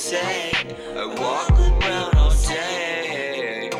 say. I walk around all day.